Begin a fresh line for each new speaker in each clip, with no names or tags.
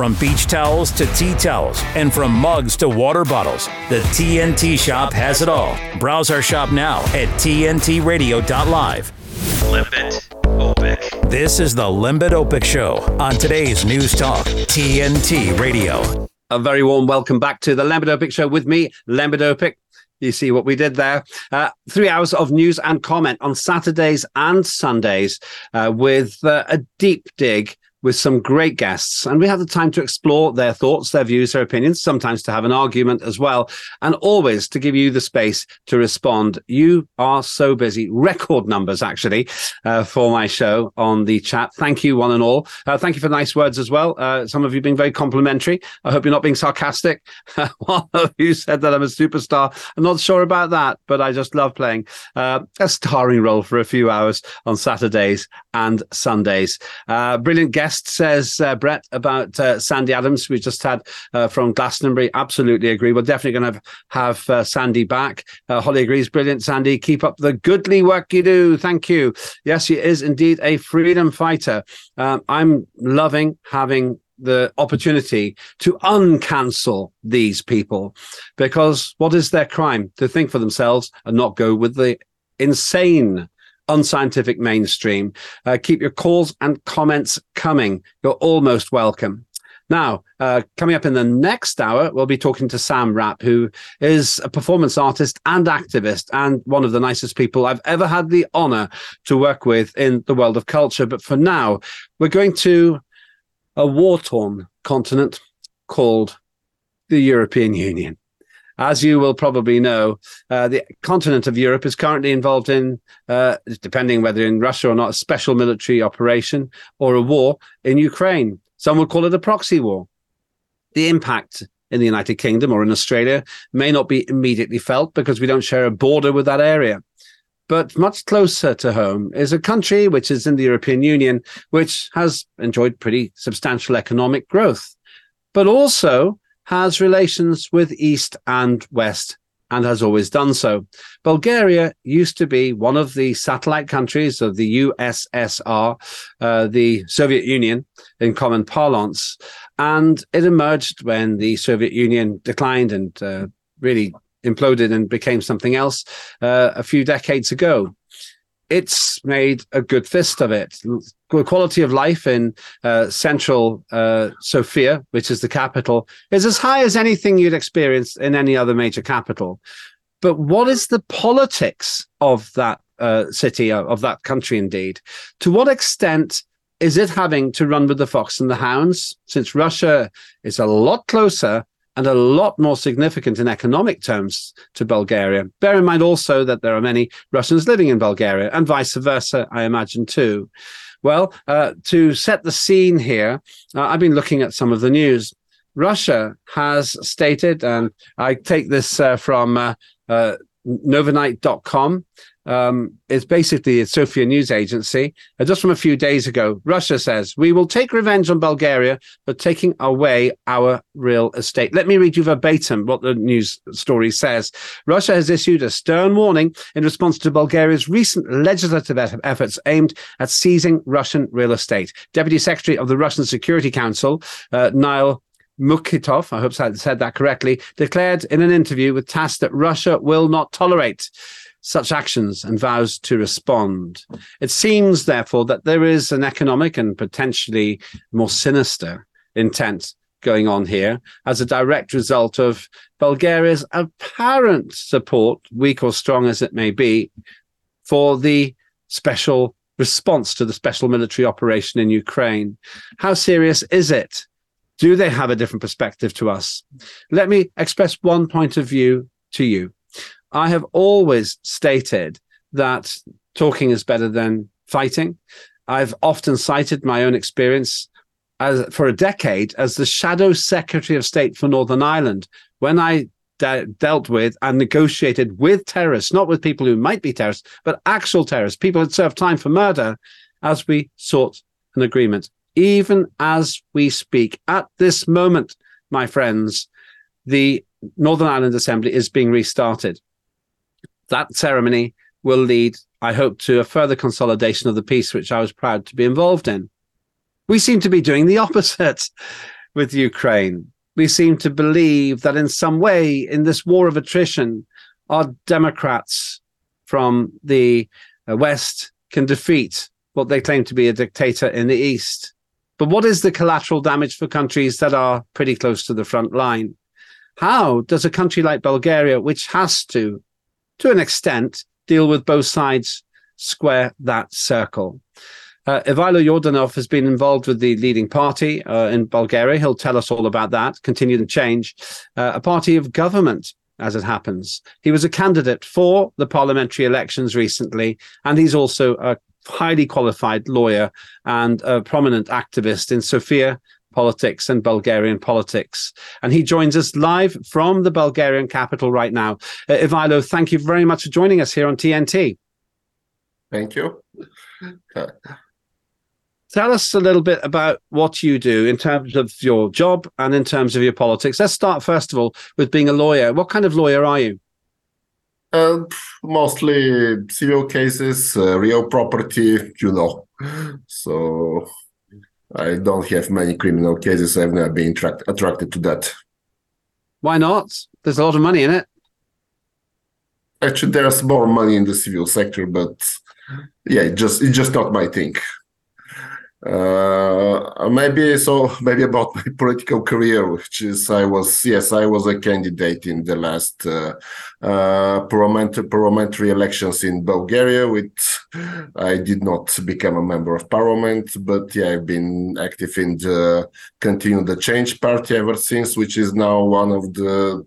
From beach towels to tea towels, and from mugs to water bottles, the TNT shop has it all. Browse our shop now at tntradio.live.
Lembit Öpik.
This is the Lembit Öpik Show on today's News Talk, TNT Radio.
A very warm welcome back to the Lembit Öpik Show with me, Lembit Öpik. You see what we did there. Uh, three hours of news and comment on Saturdays and Sundays uh, with uh, a deep dig with some great guests. And we have the time to explore their thoughts, their views, their opinions, sometimes to have an argument as well, and always to give you the space to respond. You are so busy, record numbers actually, uh, for my show on the chat. Thank you, one and all. Uh, thank you for nice words as well. Uh, some of you being very complimentary. I hope you're not being sarcastic. one of you said that I'm a superstar. I'm not sure about that, but I just love playing uh, a starring role for a few hours on Saturdays and Sundays. Uh, brilliant guest says uh, Brett about uh, Sandy Adams. We just had uh, from Glastonbury. Absolutely agree. We're definitely going to have, have uh, Sandy back. Uh, Holly agrees. Brilliant, Sandy. Keep up the goodly work you do. Thank you. Yes, he is indeed a freedom fighter. Um, I'm loving having the opportunity to uncancel these people because what is their crime? To think for themselves and not go with the insane unscientific mainstream. Uh, keep your calls and comments coming. You're almost welcome. Now, uh, coming up in the next hour, we'll be talking to Sam Rapp, who is a performance artist and activist, and one of the nicest people I've ever had the honor to work with in the world of culture. But for now, we're going to a war torn continent called the European Union. As you will probably know, uh, the continent of Europe is currently involved in, uh, depending whether in Russia or not, a special military operation or a war in Ukraine. Some would call it a proxy war. The impact in the United Kingdom or in Australia may not be immediately felt because we don't share a border with that area. But much closer to home is a country which is in the European Union, which has enjoyed pretty substantial economic growth, but also has relations with East and West and has always done so. Bulgaria used to be one of the satellite countries of the USSR, uh, the Soviet Union in common parlance, and it emerged when the Soviet Union declined and uh, really imploded and became something else uh, a few decades ago it's made a good fist of it. The quality of life in uh, central uh, Sofia, which is the capital, is as high as anything you'd experience in any other major capital. But what is the politics of that uh, city, of that country, indeed? To what extent is it having to run with the fox and the hounds? Since Russia is a lot closer and a lot more significant in economic terms to Bulgaria. Bear in mind also that there are many Russians living in Bulgaria and vice versa, I imagine too. Well, uh, to set the scene here, uh, I've been looking at some of the news. Russia has stated, and I take this uh, from uh, uh, Novinite.com, um, it's basically a Sofia news agency. Uh, just from a few days ago, Russia says, We will take revenge on Bulgaria for taking away our real estate. Let me read you verbatim what the news story says. Russia has issued a stern warning in response to Bulgaria's recent legislative efforts aimed at seizing Russian real estate. Deputy Secretary of the Russian Security Council, uh, Niall Mukhitov, I hope I said that correctly, declared in an interview with TASS that Russia will not tolerate such actions and vows to respond. It seems, therefore, that there is an economic and potentially more sinister intent going on here as a direct result of Bulgaria's apparent support, weak or strong as it may be, for the special response to the special military operation in Ukraine. How serious is it? Do they have a different perspective to us? Let me express one point of view to you. I have always stated that talking is better than fighting. I've often cited my own experience as for a decade as the shadow secretary of state for Northern Ireland when I de- dealt with and negotiated with terrorists, not with people who might be terrorists, but actual terrorists, people who served time for murder, as we sought an agreement. Even as we speak, at this moment, my friends, the Northern Ireland Assembly is being restarted that ceremony will lead, I hope, to a further consolidation of the peace, which I was proud to be involved in. We seem to be doing the opposite. with Ukraine. We seem to believe that in some way, in this war of attrition, our Democrats from the uh, West can defeat what they claim to be a dictator in the East. But what is the collateral damage for countries that are pretty close to the front line? How does a country like Bulgaria, which has to, to an extent, deal with both sides, square that circle? Uh, Ivaylo Yordanov has been involved with the leading party uh, in Bulgaria. He'll tell us all about that. Continue the change, uh, a party of government, as it happens. He was a candidate for the parliamentary elections recently, and he's also a highly qualified lawyer and a prominent activist in Sofia politics and Bulgarian politics. And he joins us live from the Bulgarian capital right now. Uh, Ivaylo, thank you very much for joining us here on TNT.
Thank you.
Tell us a little bit about what you do in terms of your job and in terms of your politics. Let's start, first of all, with being a lawyer. What kind of lawyer are you?
Uh, mostly civil cases, uh, real property, you know. So I don't have many criminal cases. I've never been attract- attracted to that.
Why not? There's a lot of money in it.
Actually, there's more money in the civil sector, but yeah, it just it's just not my thing. Uh, maybe so maybe about my political career which is i was yes i was a candidate in the last uh, uh, parliamentary, parliamentary elections in bulgaria which i did not become a member of parliament but yeah i've been active in the continue the change party ever since which is now one of the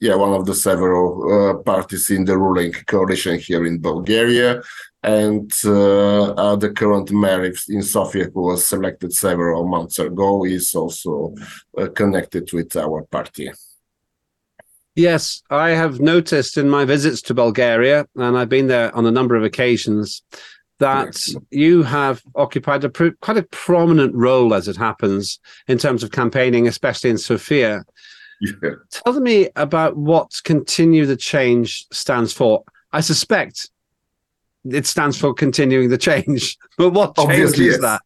yeah one of the several uh, parties in the ruling coalition here in bulgaria and uh, uh, the current mayor in Sofia, who was selected several months ago, is also uh, connected with our party.
Yes, I have noticed in my visits to Bulgaria, and I've been there on a number of occasions, that you have occupied a pr- quite a prominent role, as it happens, in terms of campaigning, especially in Sofia. Yeah. Tell me about what Continue the Change stands for. I suspect it stands for continuing the change. But what change Obviously, is yes. that?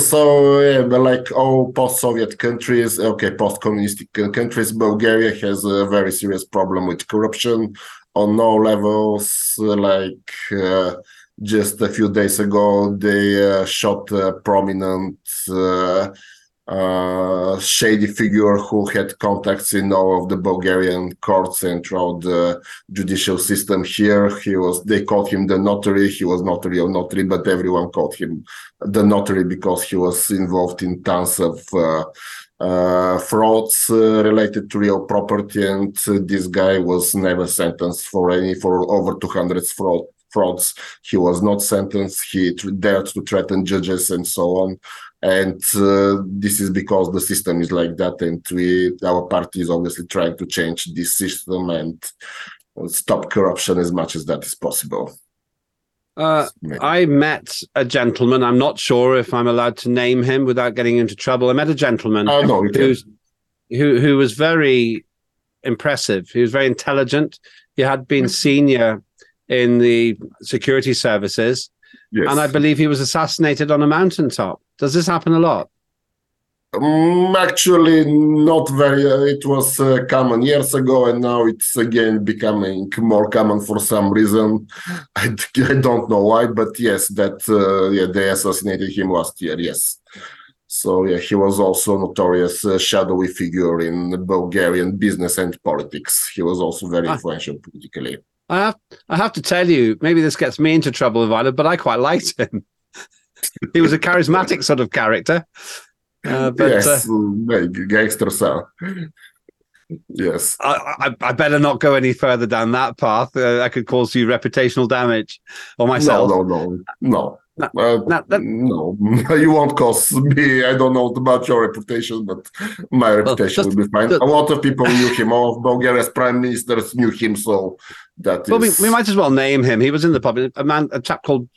So, yeah, like all post-Soviet countries, okay, post-communist countries, Bulgaria has a very serious problem with corruption on all levels. Like uh, just a few days ago, they uh, shot a prominent uh, uh, shady figure who had contacts in all of the Bulgarian courts and throughout the judicial system here. He was they called him the notary. He was not a real notary, but everyone called him the notary because he was involved in tons of uh, uh, frauds uh, related to real property, and this guy was never sentenced for any for over 200 fraud frauds. He was not sentenced. He dared to threaten judges and so on and uh, this is because the system is like that and we our party is obviously trying to change this system and stop corruption as much as that is possible
uh, I met a gentleman. I'm not sure if I'm allowed to name him without getting into trouble. I met a gentleman
uh, no,
who who was very impressive. He was very intelligent. He had been senior in the security services, yes. and I believe he was assassinated on a mountaintop. Does this happen a lot?
Um, actually, not very. Uh, it was uh, common years ago, and now it's again becoming more common for some reason. I, I don't know why, but yes, that uh, yeah, they assassinated him last year. Yes, so yeah, he was also a notorious uh, shadowy figure in Bulgarian business and politics. He was also very ah. influential politically.
I have, I have to tell you, maybe this gets me into trouble, Ivaylo, but I quite liked him he was a charismatic sort of character.
Uh, but, yes, uh, gangster style. Yes.
I, I, I, better not go any further down that path. Uh, that could cause you reputational damage or myself.
No, no, no, no. No, uh, that, no, you won't cause me. I don't know about your reputation, but my reputation well, will be fine. The, a lot of people knew him. All of Bulgaria's prime ministers knew him, so that
well,
is...
we, we might as well name him. He was in the public. A man, a chap called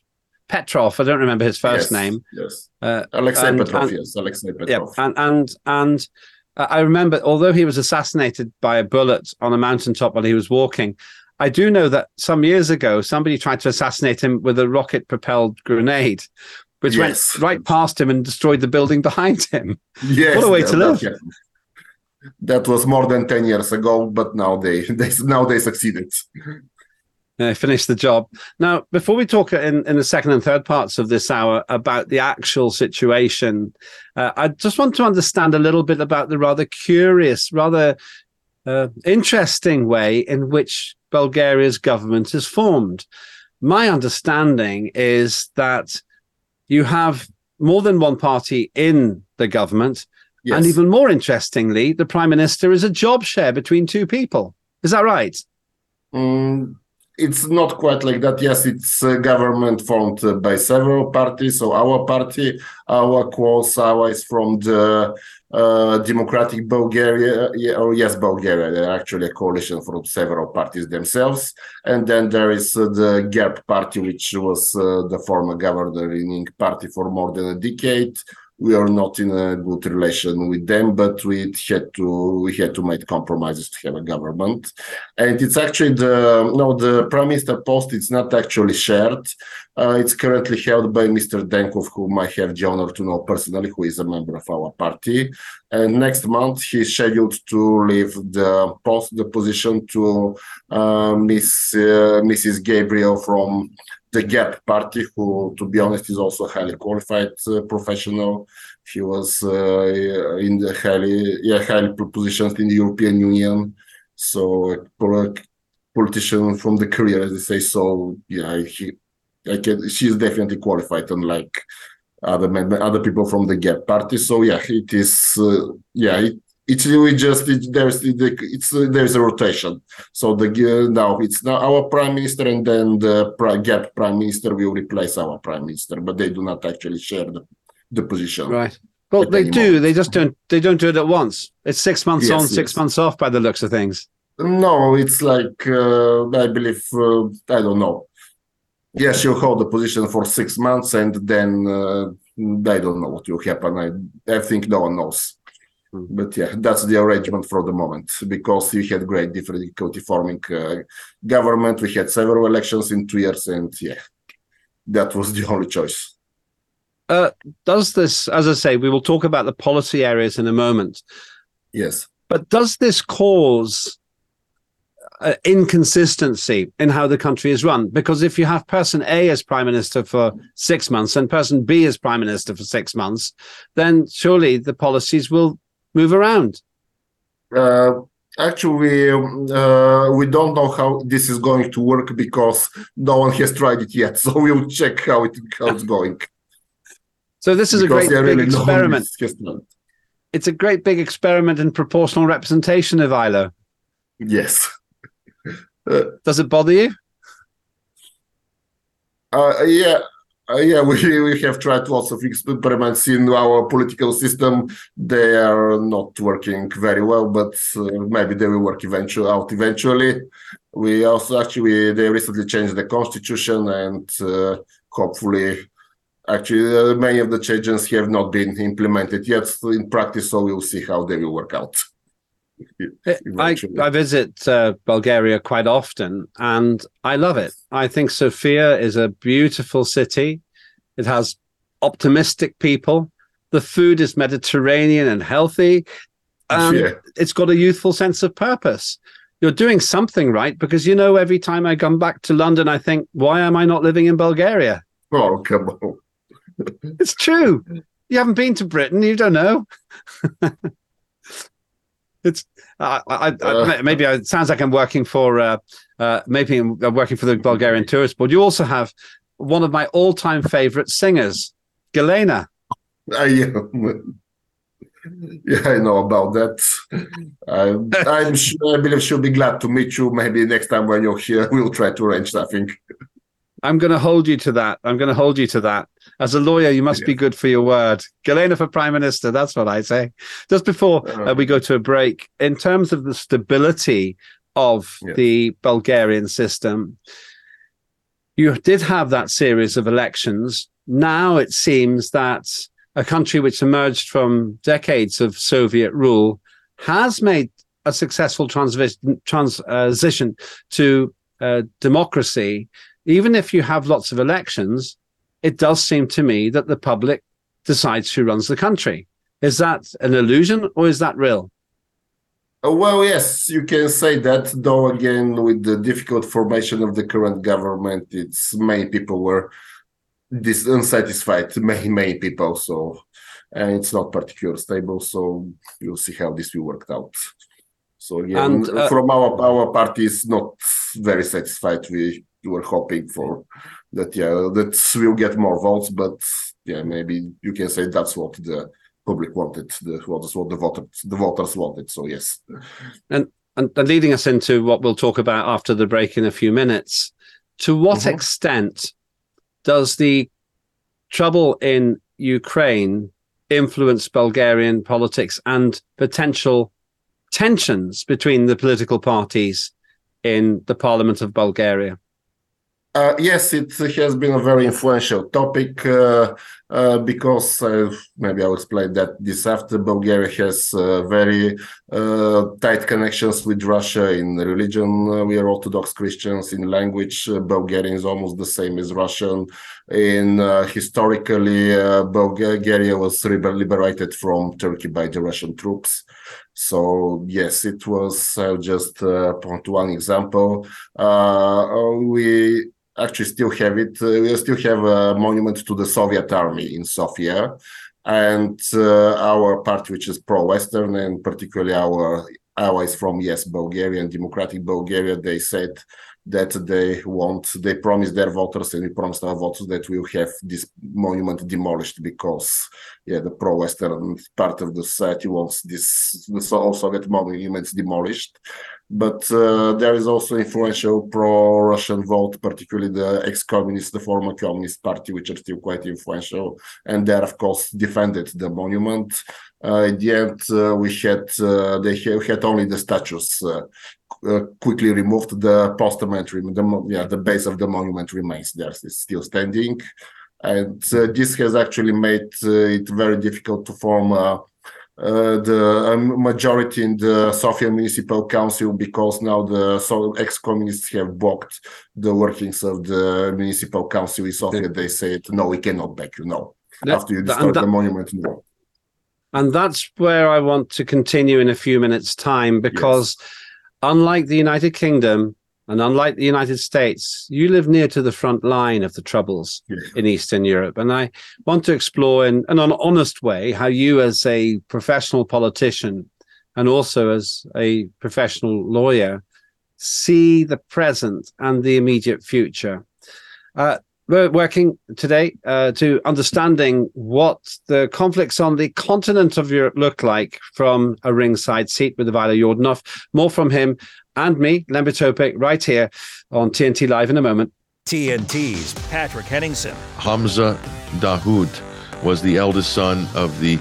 Petrov. I don't remember his first
yes,
name.
Yes, uh, Alexei and, Petrov. And, yes, Alexei Petrov.
Yeah, and and and uh, I remember, although he was assassinated by a bullet on a mountaintop while he was walking, I do know that some years ago somebody tried to assassinate him with a rocket-propelled grenade. which
Yes.
went right past him and destroyed the building behind him.
Yes,
What a way
that-
to live.
That, happened. That was more than ten years ago, but now they, they now they succeeded.
Uh, finish the job. Now, before we talk in, in the second and third parts of this hour about the actual situation, uh, I just want to understand a little bit about the rather curious, rather uh, interesting way in which Bulgaria's government is formed. My understanding is that you have more than one party in the government,
Yes.
and even more interestingly, the prime minister is a job share between two people. Is that right?
Mm, it's not quite like that. Yes, it's a government formed uh, by several parties. So our party, our close allies from the uh, Democratic Bulgaria, or yes, Bulgaria, they're actually a coalition from several parties themselves. And then there is uh, the GERB party, which was uh, the former governing party for more than a decade. We are not in a good relation with them, but we had to we had to make compromises to have a government. And it's actually the no the prime minister post it's not actually shared. Uh, it's currently held by mr denkov whom i have the honor to know personally who is a member of our party. And next month he's scheduled to leave the post the position to uh, miss uh, mrs gabriel from the GERB party who to be honest is also a highly qualified uh, professional he was uh, in the highly yeah highly positioned in the european union so a politician from the career, as they say. So yeah, he, I can, she's definitely qualified, unlike other other people from the GERB party. So yeah, it is. Uh, yeah, it, it's really just it, there's it's uh, there's a rotation. So the uh, now it's now our prime minister, and then the pri- GERB prime minister will replace our prime minister, but they do not actually share the, the position.
Right. Well, they
any
do. They just don't. They don't do it at once. It's six months
Yes,
on, six months off, by the looks of things.
No, it's like uh, I believe uh, I don't know. yes you'll hold the position for six months, and then uh, I don't know what will happen. I I think no one knows.
Hmm.
But yeah, that's the arrangement for the moment because we had great difficulty forming uh, government. We had several elections in two years, and yeah, that was the only choice.
Uh, does this, as I say, we will talk about the policy areas in a moment.
Yes.
But does this cause uh, inconsistency in how the country is run? Because if you have person A as prime minister for six months and person B as prime minister for six months, then surely the policies will move around.
Uh, actually, um, uh, we don't know how this is going to work because no one has tried it yet. So we'll check how it how it's going.
So this is a great big
really
experiment. It's a great big experiment in proportional representation of Ivaylo.
Yes.
Does it bother you?
Uh, yeah. Uh, yeah, we, we have tried lots of experiments in our political system. They are not working very well, but uh, maybe they will work eventually out eventually. We also actually they recently changed the constitution, and uh, hopefully, actually, uh, many of the changes have not been implemented yet in practice. So we'll see how they will work out.
I, I visit uh, Bulgaria quite often and I love it. I think Sofia is a beautiful city. It has optimistic people. The food is Mediterranean and healthy. And
Yeah.
it's got a youthful sense of purpose. You're doing something right because you know, every time I come back to London, I think, why am I not living in Bulgaria?
Oh come on!
It's true. You haven't been to Britain, you don't know. it's I, I, I,
Uh.
maybe I, it sounds like I'm working for uh, uh, maybe I'm working for the Bulgarian Tourist Board. You also have one of my all-time favorite singers, Galena.
I yeah, I know about that. I, I'm sure. I believe she'll be glad to meet you. Maybe next time when you're here, we'll try to arrange something.
I'm going to hold you to that. I'm going to hold you to that. As a lawyer, you must be good for your word. Galena for Prime Minister. That's what I say. Just before uh, we go to a break, in terms of the stability of
Yeah.
the Bulgarian system, you did have that series of elections. Now it seems that a country which emerged from decades of Soviet rule has made a successful transition to uh, democracy. Even if you have lots of elections, it does seem to me that the public decides who runs the country. Is that an illusion or is that real?
Uh, well, yes, you can say that. Though again, with the difficult formation of the current government, it's many people were this unsatisfied. Many many people. So, and it's not particularly stable. So you'll see how this will work out. So again, and, uh, from our our party is not very satisfied. We were hoping for that. Yeah, that we'll get more votes, but yeah, maybe you can say that's what the public wanted, the, what is what the voters the voters wanted. So yes,
and, and and leading us into what we'll talk about after the break in a few minutes. To what mm-hmm. extent does the trouble in Ukraine influence Bulgarian politics and potential tensions between the political parties in the Parliament of Bulgaria?
Uh, yes, it has been a very influential topic uh, uh, because uh, maybe I'll explain that this after Bulgaria has uh, very uh, tight connections with Russia in religion. we are Orthodox Christians. In language, Bulgarian is almost the same as Russian. In historically, Bulgaria was liberated from Turkey by the Russian troops. So yes, it was just point one example. we actually still have it. Uh, we still have a monument to the Soviet army in Sofia. And uh, our party, which is pro-Western, and particularly our allies from yes, Bulgaria and Democratic Bulgaria, they said that they want, they promised their voters and we promised our voters that we'll have this monument demolished because, yeah, the pro-Western part of the society wants this the Soviet monuments demolished but uh, there is also influential pro-Russian vote, particularly the ex-communist, the former communist party, which are still quite influential, and they, of course, defended the monument. Uh, in the end, uh, we had uh, they had only the statues uh, uh, quickly removed. The postament, the yeah, the base of the monument remains there, it's still standing, and this has actually made it very difficult to form uh, the um, majority in the Sofia Municipal Council because now the so ex-communists have blocked the workings of the municipal council in Sofia. They said, no, we cannot back you, no. After you destroy that, the monument, no.
And that's where I want to continue in a few minutes' time because yes. unlike the United Kingdom, and unlike the United States, you live near to the front line of the troubles yes. in Eastern Europe. And I want to explore in, in an honest way how you, as a professional politician and also as a professional lawyer, see the present and the immediate future. Uh, we're working today uh, to understanding what the conflicts on the continent of Europe look like from a ringside seat with Ivaylo Yordanov. More from him and me, Lembit Öpik, right here on TNT Live in a moment.
TNT's Patrick Henningsen.
Hamza Dahdouh was the eldest son of the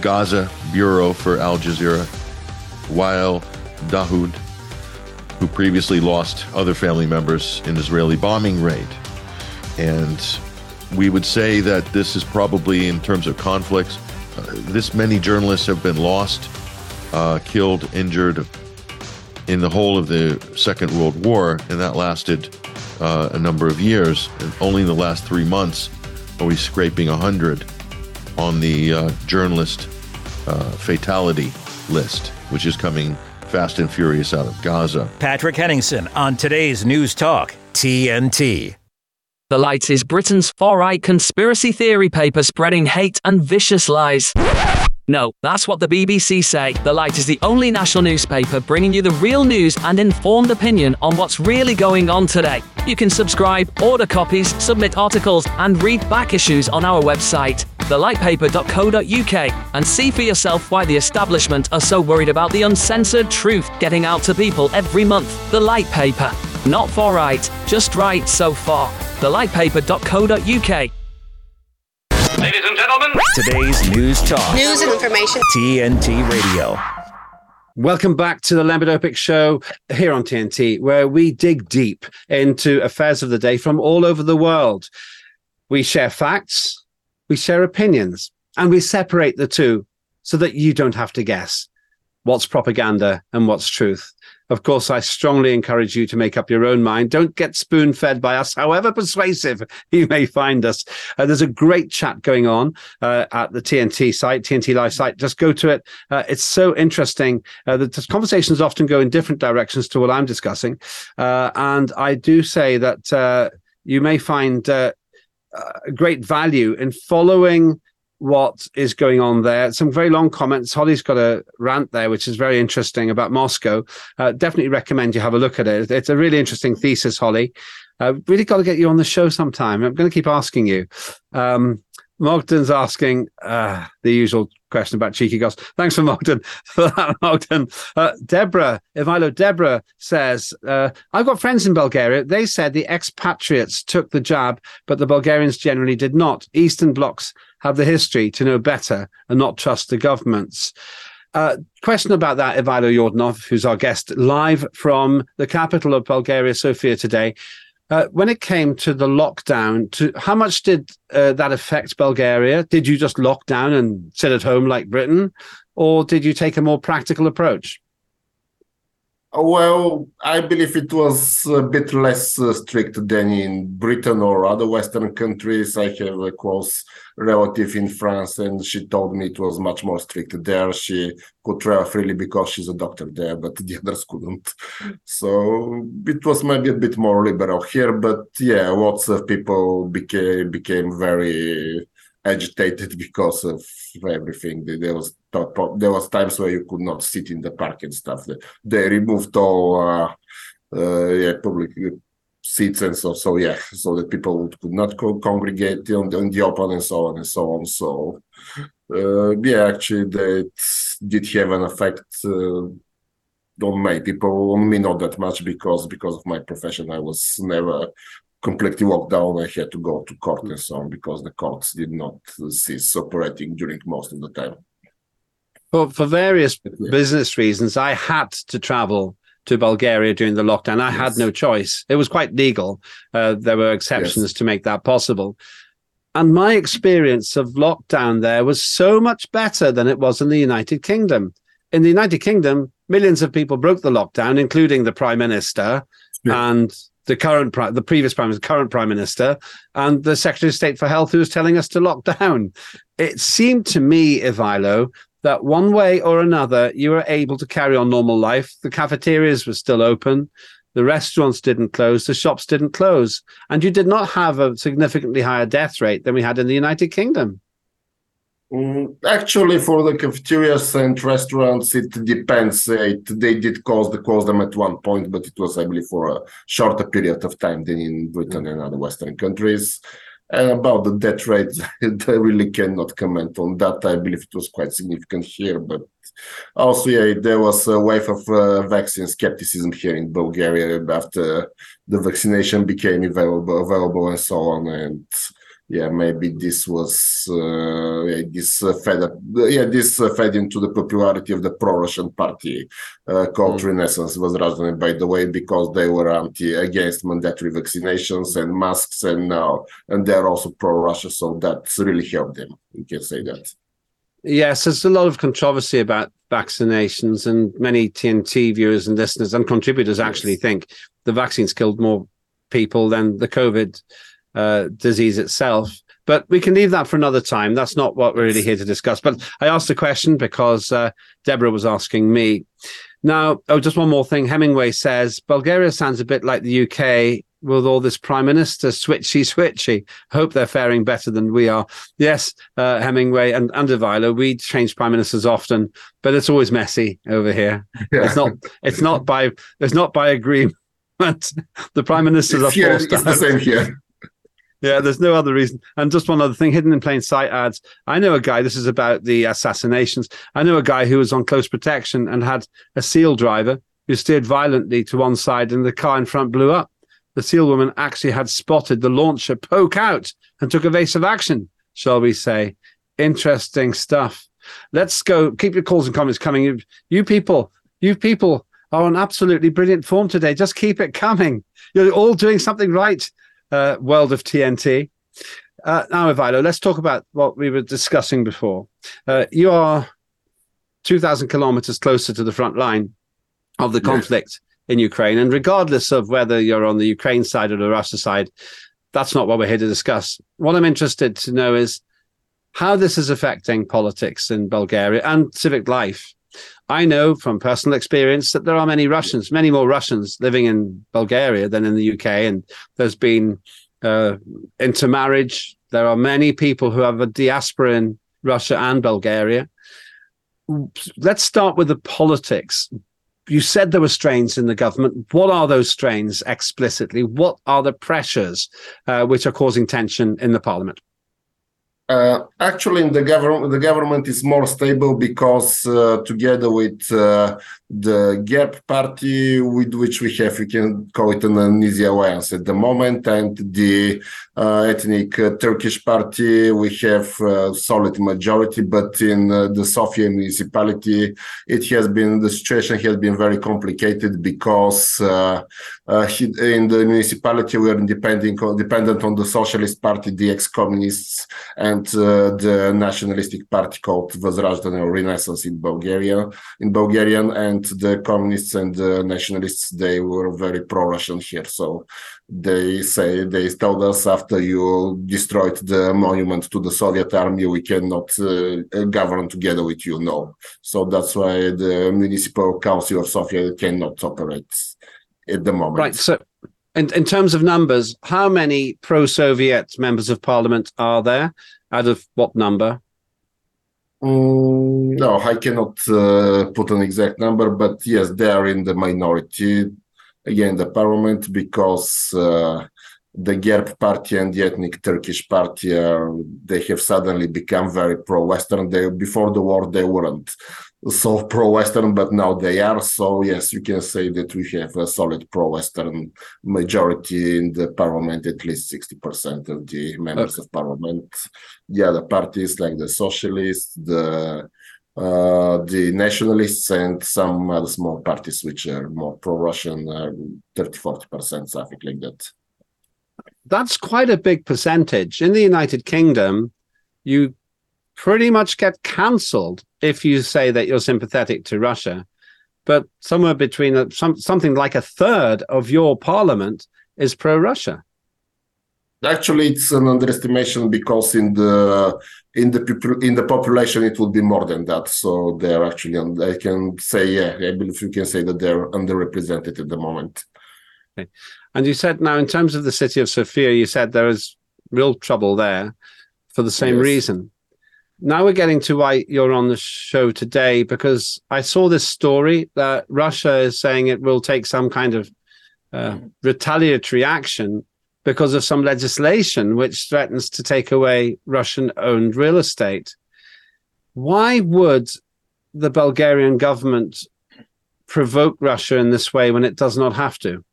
Gaza Bureau for Al Jazeera, Wael Dahdouh, who previously lost other family members in Israeli bombing raid. And we would say that this is probably, in terms of conflicts, uh, this many journalists have been lost, uh, killed, injured, in the whole of the Second World War, and that lasted uh, a number of years. And only in the last three months are we scraping 100 on the uh, journalist uh, fatality list, which is coming fast and furious out of Gaza.
Patrick Henningsen on today's News Talk, TNT.
The Light is Britain's far right conspiracy theory paper spreading hate and vicious lies. No, that's what the BBC say. The Light is the only national newspaper bringing you the real news and informed opinion on what's really going on today. You can subscribe, order copies, submit articles, and read back issues on our website, thelightpaper.co.uk, and see for yourself why the establishment are so worried about the uncensored truth getting out to people every month. The Light Paper. Not for right, just right so far. Thelightpaper.co.uk.
Ladies and gentlemen, today's news talk.
News and information.
TNT Radio.
Welcome back to the Lembit Öpik Show here on TNT, where we dig deep into affairs of the day from all over the world. We share facts, we share opinions, and we separate the two so that you don't have to guess what's propaganda and what's truth. Of course, I strongly encourage you to make up your own mind. Don't get spoon fed by us, however persuasive you may find us. Uh, there's a great chat going on uh, at the TNT site, TNT Live site. Just go to it. Uh, it's so interesting. Uh, the conversations often go in different directions to what I'm discussing. Uh, and I do say that uh, you may find great value in following what is going on there. Some very long comments. Holly's got a rant there, which is very interesting about Moscow. Uh, definitely recommend you have a look at it. It's a really interesting thesis, Holly. Uh, really got to get you on the show sometime. I'm going to keep asking you. Um, Mogden's asking uh, the usual question about cheeky goss. Thanks for Mogden for that, Mogden. Uh, Deborah, Ivaylo Deborah says, uh, I've got friends in Bulgaria. They said the expatriates took the jab, but the Bulgarians generally did not. Eastern blocs have the history to know better and not trust the governments. Uh, question about that, Ivaylo Yordanov, who's our guest live from the capital of Bulgaria, Sofia, today. Uh, when it came to the lockdown, to how much did uh, that affect Bulgaria? Did you just lock down and sit at home like Britain, or did you take a more practical approach?
Well, I believe it was a bit less uh, strict than in Britain or other Western countries. I have a close relative in France, and she told me it was much more strict there. She could travel freely because she's a doctor there, but the others couldn't. So it was maybe a bit more liberal here, but yeah, lots of people became became very agitated because of everything. There was there was times where you could not sit in the park and stuff. They removed all uh, uh, yeah public seats and so so yeah, so that people could not co- congregate on the, the open and so on and so on. So uh, yeah, actually that did have an effect. Uh, on my people, on me not that much because because of my profession, I was never completely locked down. I had to go to court and so on because the courts did not cease operating during most of the time.
Well, for various yeah. business reasons, I had to travel to Bulgaria during the lockdown. I yes. had no choice. It was quite legal. Uh, there were exceptions yes. to make that possible. And my experience of lockdown there was so much better than it was in the United Kingdom. In the United Kingdom, millions of people broke the lockdown, including the prime minister yeah. and the current the previous prime minister, current prime minister, and the secretary of state for health, who was telling us to lock down. It seemed to me, Ivaylo, that one way or another you were able to carry on normal life. The cafeterias were still open, the restaurants didn't close, the shops didn't close, and you did not have a significantly higher death rate than we had in the United Kingdom.
Mm, actually, for the cafeterias and restaurants, it depends. It, they did close, the, close them at one point, but it was, I believe, for a shorter period of time than in Britain and other Western countries. And about the death rate, I really cannot comment on that. I believe it was quite significant here, but also, yeah, there was a wave of uh, vaccine skepticism here in Bulgaria after the vaccination became available, available and so on. And yeah, maybe this was uh, yeah, this uh, fed up, yeah this uh, fed into the popularity of the pro-Russian party uh, called mm. Renaissance was rather by the way because they were anti against mandatory vaccinations and masks and now and they're also pro-Russia, so that's really helped them. You can say that.
Yes, there's a lot of controversy about vaccinations, and many TNT viewers and listeners and contributors actually yes. think the vaccines killed more people than the COVID uh, disease itself. But we can leave that for another time. That's not what we're really here to discuss. But I asked the question because uh, Deborah was asking me. Now, oh, just one more thing. Hemingway says Bulgaria sounds a bit like the UK with all this prime minister switchy switchy. Hope they're faring better than we are. Yes, uh, Hemingway and Ivaylo, we change prime ministers often, but it's always messy over here. Yeah. It's not. It's not by. It's not by agreement. the prime ministers
it's
are forced.
Here, it's the same here.
Yeah, there's no other reason. And just one other thing hidden in plain sight ads. I know a guy, this is about the assassinations. I know a guy who was on close protection and had a SEAL driver who steered violently to one side and the car in front blew up. The SEAL woman actually had spotted the launcher poke out and took evasive action, shall we say. Interesting stuff. Let's go. Keep your calls and comments coming. You, you people, you people are on absolutely brilliant form today. Just keep it coming. You're all doing something right uh, world of TNT. Uh, now, Ivaylo, let's talk about what we were discussing before. Uh, you are 2,000 kilometers closer to the front line. of the conflict in Ukraine. And regardless of whether you're on the Ukraine side or the Russia side, that's not what we're here to discuss. What I'm interested to know is how this is affecting politics in Bulgaria and civic life. I know from personal experience that there are many Russians, many more Russians living in Bulgaria than in the UK, and there's been uh, intermarriage. There are many people who have a diaspora in Russia and Bulgaria. Let's start with the politics. You said there were strains in the government. What are those strains explicitly? What are the pressures uh, which are causing tension in the parliament?
Uh, actually, in the government, the government is more stable because uh, together with uh, the GERB party, with which we have, we can call it an uneasy alliance at the moment, and the uh, ethnic uh, Turkish party, we have a solid majority. But in uh, the Sofia municipality, it has been the situation has been very complicated because in the municipality we are depending dependent on the Socialist Party, the ex-communists, and and uh, the nationalistic party called Возрождение or Renaissance in Bulgaria, in Bulgarian, and the communists and the nationalists they were very pro-Russian here. So they say they told us after you destroyed the monument to the Soviet army, we cannot uh, govern together with you. No, so that's why the municipal council of Sofia cannot operate at the moment.
Right. So in, in terms of numbers, how many pro Soviet members of parliament are there? Out of what number?
Mm, no, I cannot uh, put an exact number, but yes, they are in the minority again the parliament because uh, the GERB party and the ethnic Turkish party are they have suddenly become very pro-Western. They before the war they weren't so pro-Western, but now they are. So yes, you can say that we have a solid pro-Western majority in the parliament, at least sixty percent of the members okay. of parliament. The other parties like the socialists, the uh, the nationalists, and some other small parties which are more pro-Russian, uh, 30 40 percent, something like that.
That's quite a big percentage. In the United Kingdom, you pretty much get cancelled if you say that you're sympathetic to Russia. But somewhere between a, some, something like a third of your parliament is pro Russia.
Actually, it's an underestimation because in the in the in the population it will be more than that. So they're actually, I can say, yeah, I believe you can say that they're underrepresented at the moment.
Okay. And you said now, in terms of the city of Sofia, you said there is real trouble there for the same yes. reason now we're getting to why you're on the show today because I saw this story that Russia is saying it will take some kind of uh, retaliatory action because of some legislation which threatens to take away Russian owned real estate. Why would the Bulgarian government provoke Russia in this way when it does not have to?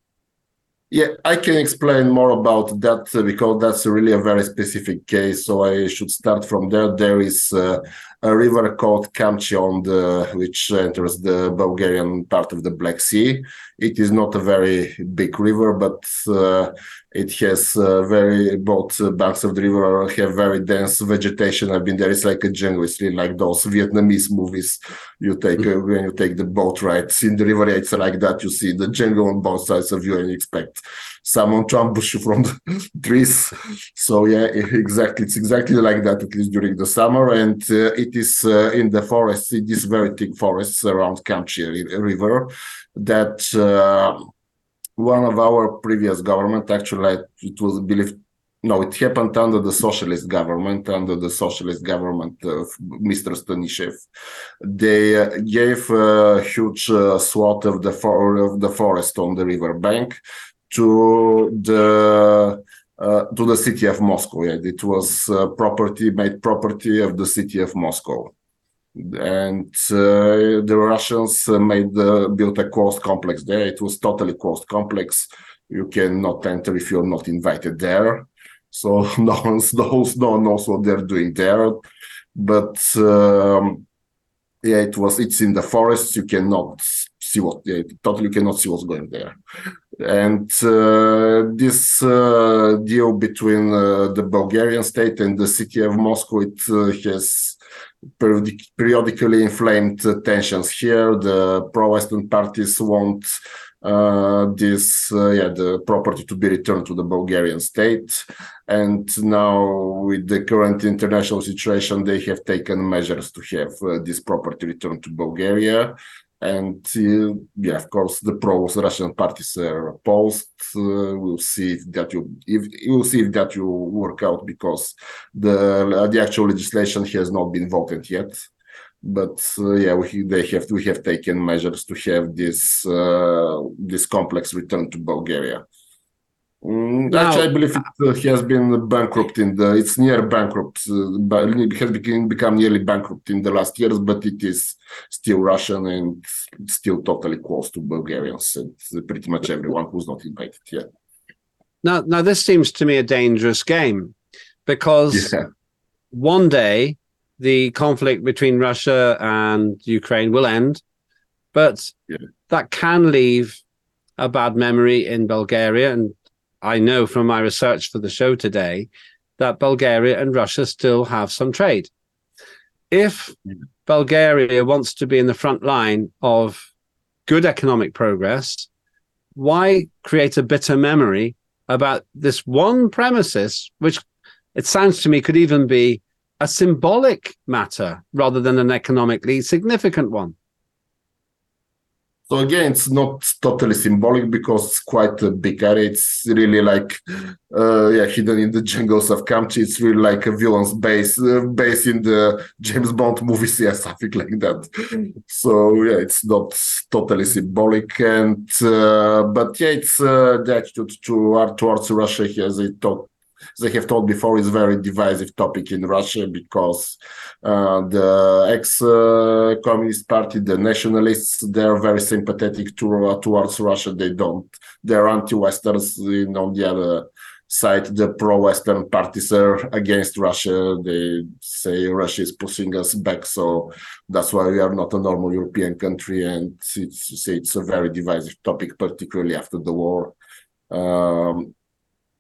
Yeah, I can explain more about that uh, because that's really a very specific case. So I should start from there. There is uh, a river called Kamchia on the which enters the Bulgarian part of the Black Sea. It is not a very big river, but uh, it has uh, very both banks of the river have very dense vegetation. I've been there. It's like a jungle. It's really like those Vietnamese movies. You take uh, when you take the boat ride in the river. It's like that. You see the jungle on both sides of you, and you expect someone to ambush you from the trees. So yeah, exactly. It's exactly like that. At least during the summer, and uh, it is uh, in the forest. It is very thick forests around Kamchia River that uh, one of our previous government actually it was believed no it happened under the socialist government under the socialist government of mr stanishev they uh, gave a huge uh, swath of the for- of the forest on the river bank to the uh, to the city of Moscow. Yeah, it was uh, property made property of the city of Moscow and uh, the Russians uh, made the built a closed complex there. It was totally closed complex. You cannot enter if you're not invited there. So no one knows, no one knows what they're doing there. But um, yeah, it was. It's in the forest. You cannot see what. Yeah, totally cannot see what's going there. And uh, this uh, deal between uh, the Bulgarian state and the city of Moscow, it uh, has periodic- periodically inflamed tensions here. The pro-Western parties want uh, this, uh, yeah, the property to be returned to the Bulgarian state. And now, with the current international situation, they have taken measures to have uh, this property returned to Bulgaria. And uh, yeah, of course, the pro-Russian parties are opposed. Uh, we'll see if that you if we'll see if that will work out because the the actual legislation has not been voted yet but uh, yeah, we, they have we have taken measures to have this uh, this complex returned to Bulgaria. Mm,
Now-
actually, I believe it uh, has been bankrupt in the. It's near bankrupt, uh, but it has become, become nearly bankrupt in the last years. But it is still Russian and still totally close to Bulgarians and pretty much everyone who's not invited. Yeah,
Now, now this seems to me a dangerous game because
yeah,
one day the conflict between Russia and Ukraine will end, but
Yeah.
that can leave a bad memory in Bulgaria. And I know from my research for the show today that Bulgaria and Russia still have some trade. If Bulgaria wants to be in the front line of good economic progress, why create a bitter memory about this one premises, which it sounds to me could even be a symbolic matter rather than an economically significant one.
So again, it's not totally symbolic because it's quite a big area. It's really like, uh, yeah, hidden in the jungles of Kamchia. It's really like a villain's base, uh, base in the James Bond movies, yeah, something like that. So yeah, it's not totally symbolic, and uh, but yeah, it's uh, the attitude to towards Russia here, as I thought. I have told before, is very divisive topic in Russia because uh, the ex-communist party, the nationalists, they're very sympathetic to, uh, towards Russia. They don't. They're anti-Westerns. On the other side, the pro-Western parties are against Russia. They say Russia is pushing us back, so that's why we are not a normal European country. And it's it's a very divisive topic, particularly after the war. Um,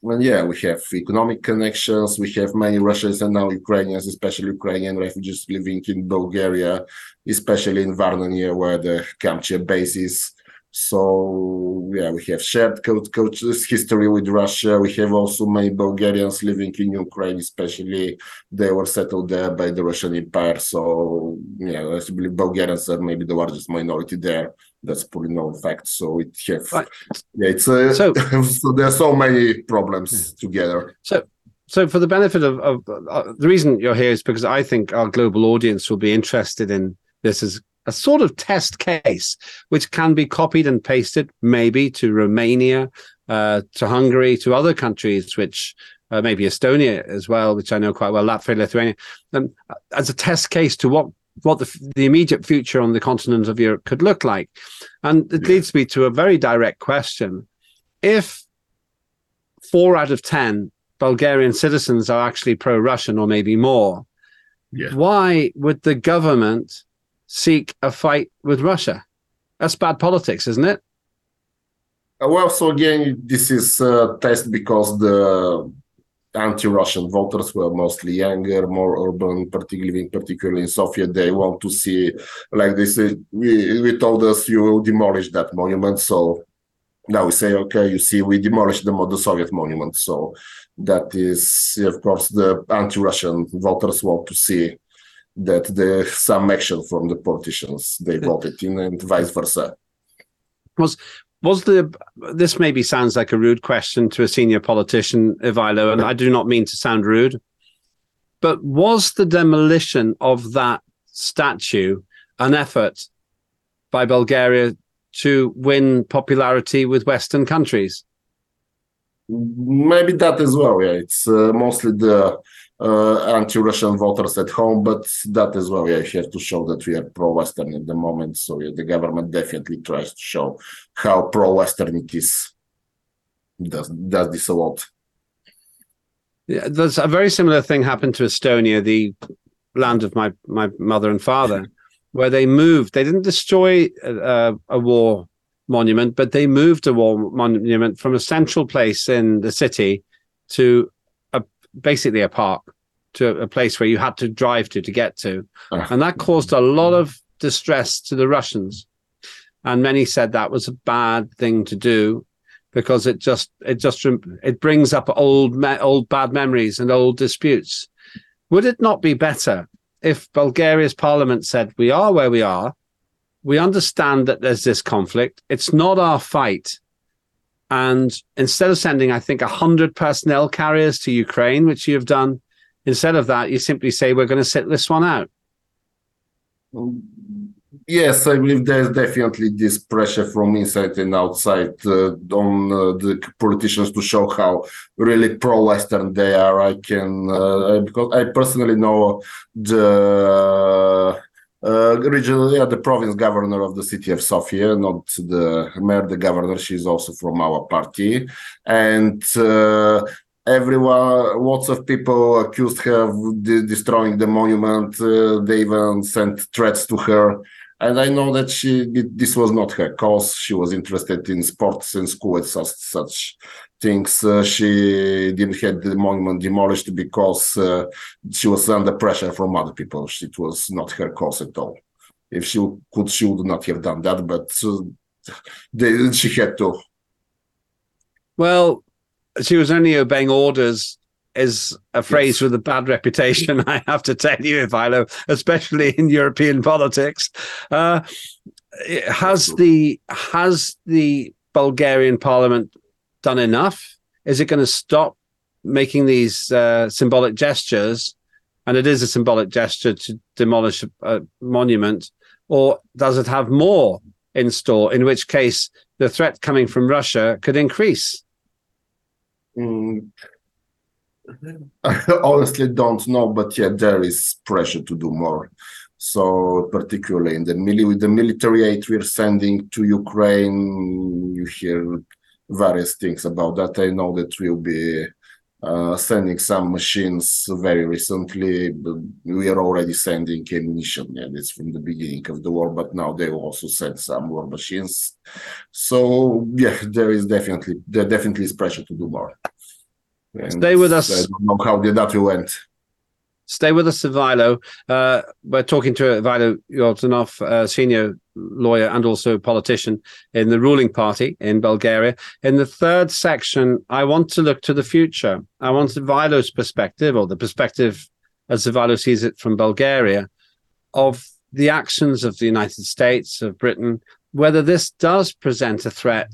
and yeah, we have economic connections. We have many Russians and now Ukrainians, especially Ukrainian refugees living in Bulgaria, especially in Varnania, where the Kamchia base is. So yeah, we have shared coach coaches history with Russia. We have also many Bulgarians living in Ukraine, especially they were settled there by the Russian Empire. So yeah, I believe Bulgarians are maybe the largest minority there. That's pretty known fact. So it have
Right.
yeah, it's a,
So-
so, there are so many problems together.
So, so for the benefit of, of uh, the reason you're here is because I think our global audience will be interested in this as a sort of test case, which can be copied and pasted maybe to Romania, uh, to Hungary, to other countries, which uh, maybe Estonia as well, which I know quite well, Latvia, Lithuania, and as a test case to what what the, the immediate future on the continent of Europe could look like. And it
Yeah.
leads me to a very direct question. If four out of 10 Bulgarian citizens are actually pro Russian or maybe more,
Yeah.
why would the government seek a fight with Russia? That's bad politics, isn't it?
Uh, Well, so again, this is a test because the anti-Russian voters were mostly younger, more urban, particularly particularly in Sofia. They want to see, like they say, we, we told us you will demolish that monument. So now we say, okay, you see, we demolished the, the Soviet monument. So that is, of course, the anti-Russian voters want to see that some action from the politicians they voted in and vice versa.
Was the this maybe sounds like a rude question to a senior politician, Ivaylo, and I do not mean to sound rude, but was the demolition of that statue an effort by Bulgaria to win popularity with Western countries?
Maybe that as well. Yeah, it's uh, mostly the Uh, anti-Russian voters at home, but that as well. Yeah, have to show that we are pro-Western at the moment. So yeah, the government definitely tries to show how pro-Western it is. Does does this a lot?
Yeah, there's a very similar thing happened to Estonia, the land of my my mother and father, where they moved. They didn't destroy a, a war monument, but they moved a war monument from a central place in the city to basically a park to a place where you had to drive to to get to,
Ah.
and that caused a lot of distress to the Russians. And many said that was a bad thing to do because it just it just it brings up old me- old bad memories and old disputes. Would it not be better if Bulgaria's parliament said we are where we are, we understand that there's this conflict, it's not our fight, and instead of sending I think hundred personnel carriers to Ukraine, which you have done, instead of that you simply say we're going to sit this one out.
Yes, I believe there's definitely this pressure from inside and outside uh, on uh, the politicians to show how really pro-Western they are. I can uh, because I personally know the uh, regional, yeah, the province governor of the city of Sofia, not the mayor, the governor. She's also from our party, and. Uh, everyone lots of people accused her of de- destroying the monument uh, they even sent threats to her and i know that she this was not her cause she was interested in sports and school and such, such things uh, she didn't have the monument demolished because uh, she was under pressure from other people. It was not her cause at all. If she could she would not have done that but uh, they, she had to.
Well, she was only obeying orders is a phrase with a bad reputation, I have to tell you, Ivaylo, especially in European politics. Uh, has the has the Bulgarian parliament done enough? Is it going to stop making these uh, symbolic gestures? And it is a symbolic gesture to demolish a, a monument, or does it have more in store? In which case, the threat coming from Russia could increase.
Mm, I honestly don't know, but yeah, there is pressure to do more. So particularly in the mili- with the military aid we're sending to Ukraine, you hear various things about that. I know that we'll be uh, sending some machines very recently. We are already sending ammunition, and it's from the beginning of the war. But now they will also send some more machines. So yeah, there is definitely there definitely is pressure to do more. And
Stay with us.
I don't know how the, that will end.
Stay with us, Ivaylo. Uh, we're talking to Ivaylo Yordanov, uh, senior lawyer and also politician in the ruling party in Bulgaria. In the third section, I want to look to the future. I want Ivaylo's perspective, or the perspective as Ivaylo sees it from Bulgaria, of the actions of the United States, of Britain, whether this does present a threat,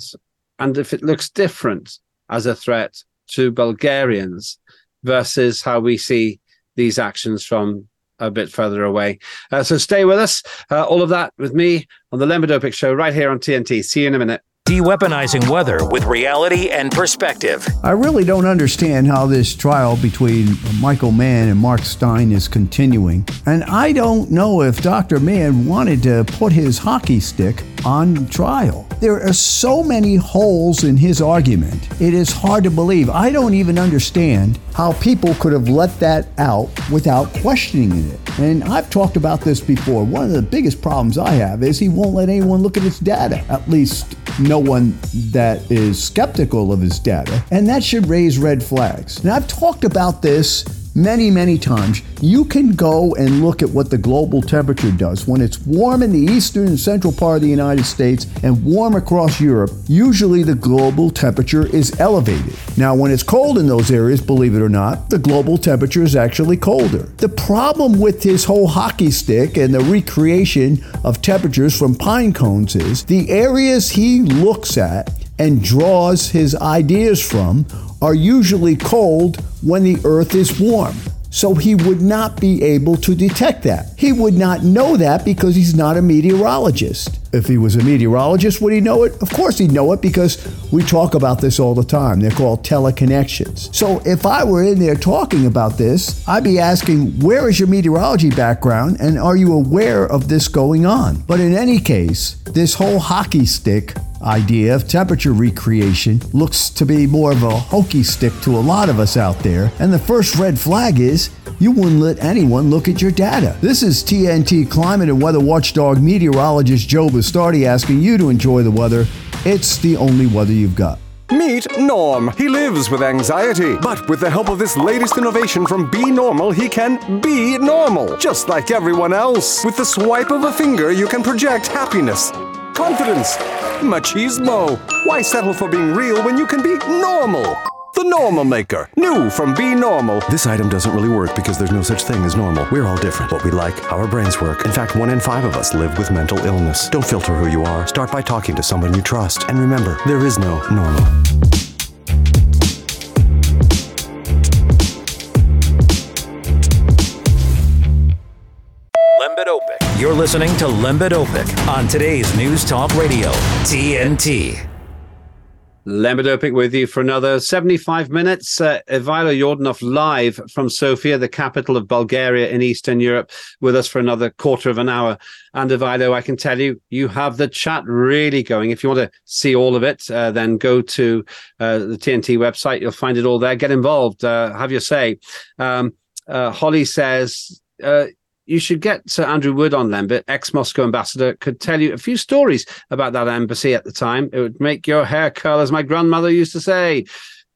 and if it looks different as a threat to Bulgarians versus how we see these actions from a bit further away. Uh, so stay with us. Uh, all of that with me on the Lembit Öpik Show right here on TNT. See you in a minute.
De-weaponizing weather with reality and perspective.
I really don't understand how this trial between Michael Mann and Mark Steyn is continuing. And I don't know if Dr. Mann wanted to put his hockey stick on trial. There are so many holes in his argument. It is hard to believe. I don't even understand how people could have let that out without questioning it. And I've talked about this before. One of the biggest problems I have is he won't let anyone look at his data. At least no one that is skeptical of his data. And that should raise red flags. And I've talked about this many, many times. You can go and look at what the global temperature does. When it's warm in the eastern and central part of the United States and warm across Europe, usually the global temperature is elevated. Now, when it's cold in those areas, believe it or not, the global temperature is actually colder. The problem with his whole hockey stick and the recreation of temperatures from pine cones is the areas he looks at and draws his ideas from are usually cold when the earth is warm. So he would not be able to detect that. He would not know that because he's not a meteorologist. If he was a meteorologist, would he know it? Of course he'd know it because we talk about this all the time. They're called teleconnections. So if I were in there talking about this, I'd be asking, where is your meteorology background and are you aware of this going on? But in any case, this whole hockey stick idea of temperature recreation looks to be more of a hokey stick to a lot of us out there. And the first red flag is you wouldn't let anyone look at your data. This is TNT climate and weather watchdog meteorologist Joe Bastardi asking you to enjoy the weather It's the only weather you've got.
Meet Norm. He lives with anxiety, but with the help of this latest innovation from Be Normal, he can be normal, just like everyone else. With the swipe of a finger, you can project happiness, confidence, machismo. Why settle for being real when you can be normal? The Normal Maker, new from Be Normal. This item doesn't really work because there's no such thing as normal. We're all different. What we like, how our brains work. In fact, one in five of us live with mental illness. Don't filter who you are. Start by talking to someone you trust. And remember, there is no normal.
You're listening to Lembit Öpik on today's News Talk Radio, TNT.
Lembit Öpik with you for another 75 minutes. Uh, Ivaylo Yordanov live from Sofia, the capital of Bulgaria in Eastern Europe, with us for another quarter of an hour. And Ivaylo, I can tell you, you have the chat really going. If you want to see all of it, uh, then go to uh, the TNT website. You'll find it all there. Get involved. Uh, have your say. Um, uh, Holly says, uh, you should get Sir Andrew Wood on Lembit, ex Moscow ambassador, could tell you a few stories about that embassy at the time. It would make your hair curl, as my grandmother used to say.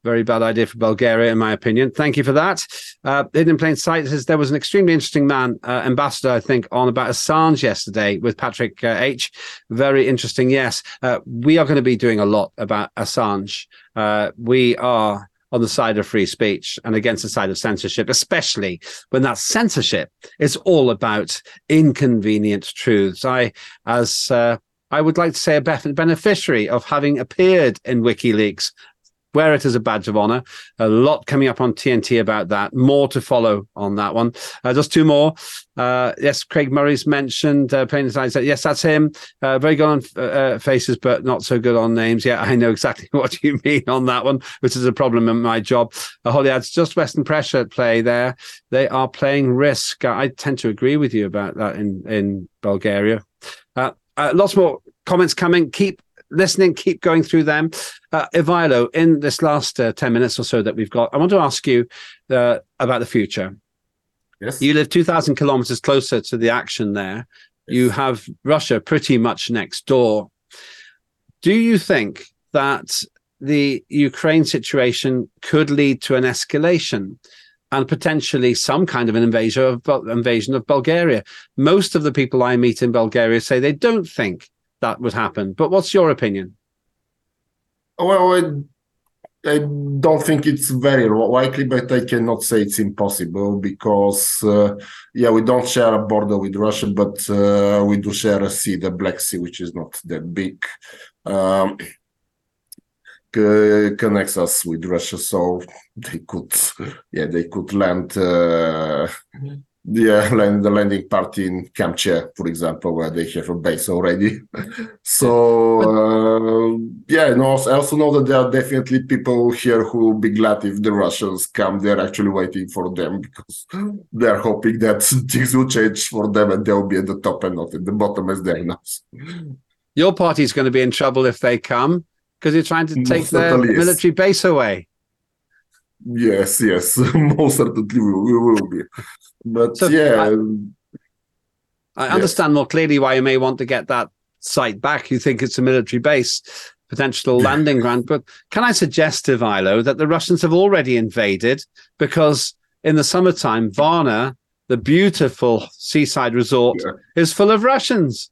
Very bad idea for Bulgaria, in my opinion. Thank you for that. Uh, Hidden in Plain Sight says there was an extremely interesting man, uh, ambassador, I think, on about Assange yesterday with Patrick uh, H. Very interesting. Yes, uh, we are going to be doing a lot about Assange. Uh, we are on the side of free speech and against the side of censorship, especially when that censorship is all about inconvenient truths. I, as uh, I would like to say, a beneficiary of having appeared in WikiLeaks wear it as a badge of honor. A lot coming up on TNT about that. More to follow on that one. Uh, just two more. Uh, yes, Craig Murray's mentioned. Uh, as said, yes, that's him. Uh, very good on uh, uh, faces, but not so good on names. Yeah, I know exactly what you mean on that one, which is a problem in my job. Uh, Holly adds just Western pressure at play there. They are playing risk. I tend to agree with you about that in in Bulgaria. Uh, lots more comments coming. Keep listening, keep going through them. Uh, Ivaylo, in this last uh, 10 minutes or so that we've got, I want to ask you uh, about the future.
Yes.
You live 2,000 kilometers closer to the action there.
Yes.
You have Russia pretty much next door. Do you think that the Ukraine situation could lead to an escalation and potentially some kind of an invasion of, invasion of Bulgaria? Most of the people I meet in Bulgaria say they don't think that would happen. But what's your opinion?
Well, I, I don't think it's very likely, but I cannot say it's impossible because, uh, yeah, we don't share a border with Russia, but uh, we do share a sea, the Black Sea, which is not that big. Um, c- connects us with Russia, so they could, yeah, they could land, uh, yeah, land the landing party in Kamchia, for example, where they have a base already. Mm-hmm. so uh, yeah, no, I also know that there are definitely people here who will be glad if the Russians come. They're actually waiting for them because mm-hmm. they're hoping that things will change for them and they'll be at the top and not at the bottom as they are now. Mm-hmm.
Your party's going to be in trouble if they come because you're trying to take their
certainly is.
military base away.
Yes, yes, most certainly we, will be. But
So,
yeah, um,
I
Yes.
understand more clearly why you may want to get that site back. You think it's a military base, potential landing ground. But can I suggest to Vilo that the Russians have already invaded because in the summertime, Varna, the beautiful seaside resort,
Yeah.
is full of Russians.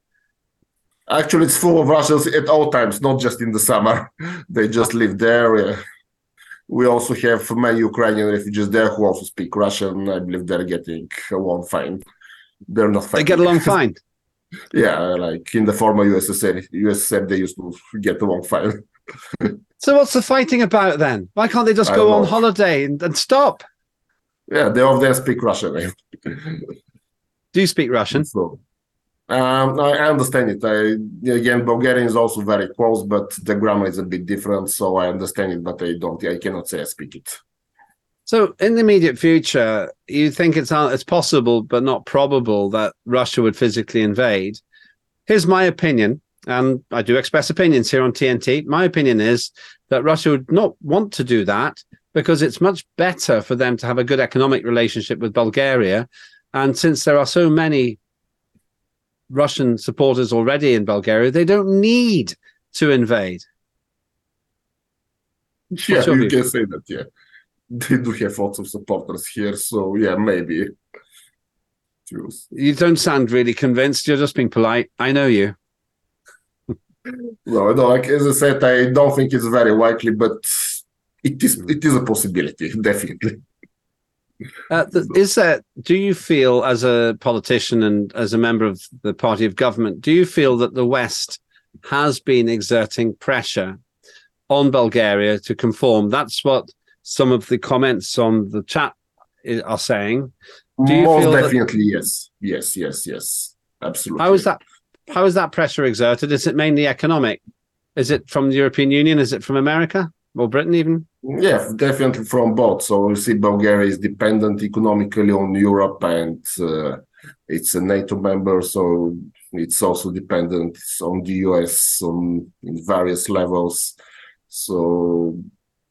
Actually, it's full of Russians at all times, not just in the summer. They just live there. yeah. We also have many Ukrainian refugees there who also speak Russian. I believe they're getting along fine. They're not
They
fighting.
get along fine.
yeah, like in the former USSR, USSR, they used to get along fine.
So what's the fighting about then? Why can't they just go on
know.
holiday and, and stop?
Yeah, they of them speak Russian.
Do you speak Russian?
So, um, I understand it. I, again, Bulgarian is also very close, but the grammar is a bit different. So I understand it, but I don't. I cannot say I speak it.
So, in the immediate future, you think it's uh, it's possible, but not probable, that Russia would physically invade. Here's my opinion, and I do express opinions here on TNT. My opinion is that Russia would not want to do that because it's much better for them to have a good economic relationship with Bulgaria. And since there are so many Russian supporters already in Bulgaria, they don't need to invade?
Yeah, you
view?
can say that. Yeah, they do have lots of supporters here, so yeah, maybe.
You don't sound really convinced. You're just being polite. I know you.
No, no, like as I said, I don't think it's very likely, but it is it is a possibility, definitely.
Uh, is that? Do you feel, as a politician and as a member of the party of government, do you feel that the West has been exerting pressure on Bulgaria to conform? That's what some of the comments on the chat i- are saying. Do you
Most
feel that-
definitely, yes, yes, yes, yes, absolutely.
How is that? How is that pressure exerted? Is it mainly economic? Is it from the European Union? Is it from America or Britain even?
Yeah, definitely from both. So you see, Bulgaria is dependent economically on Europe, and uh, it's a NATO member, so it's also dependent on the US on in various levels. So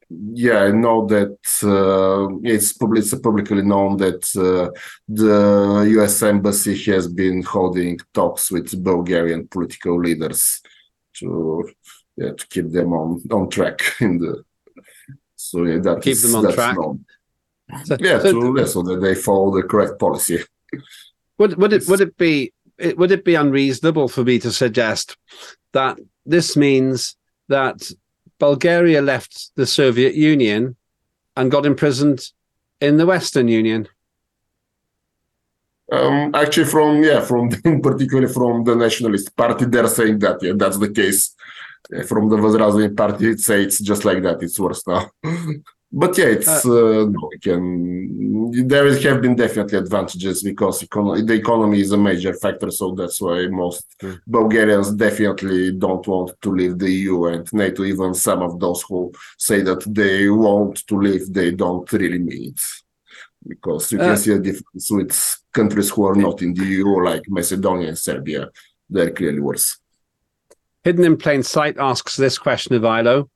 yeah, I know that uh, it's probably it's publicly known that uh, the US embassy has been holding talks with Bulgarian political leaders to yeah, to keep them on on track in the so yeah, that
Keep
is-
them on track.
known.
So-
Yeah,
so-
to, yeah, so that they follow the correct policy.
Would would it would it be it, would it be unreasonable for me to suggest that this means that Bulgaria left the Soviet Union and got imprisoned in the Western Union?
Um, actually, from yeah, from particularly from the Nationalist Party, they're saying that yeah, that's the case Uh, From the Возрождение Party, it say it's just like that. It's worse now. but yeah, it's uh, no, we can. There is- have been definitely advantages because econo- the economy is a major factor. So that's why most Bulgarians definitely don't want to leave the EU and NATO. Even some of those who say that they want to leave, they don't really mean it because you can
Uh,
see a difference with countries who are not in the EU, like Macedonia and Serbia. They're clearly worse.
Hidden in plain sight asks this question of Ilo.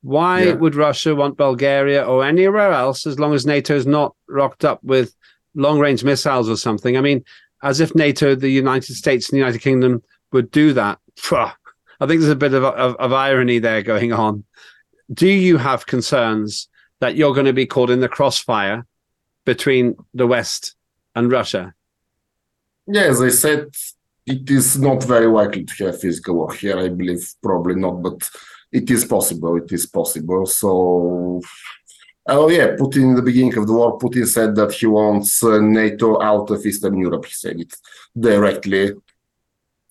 Why
Yeah.
would Russia want Bulgaria or anywhere else as long as NATO is not rocked up with long range missiles or something? I mean, as if NATO, the United States, and the United Kingdom would do that. I think there's a bit of, of, of irony there going on. Do you have concerns that you're going to be caught in the crossfire between the West and Russia?
Yeah, as I said, it is not very likely to have physical war here. I believe probably not, but it is possible. It is possible. So, oh yeah, Putin in the beginning of the war, Putin said that he wants uh, NATO out of Eastern Europe. He said it directly.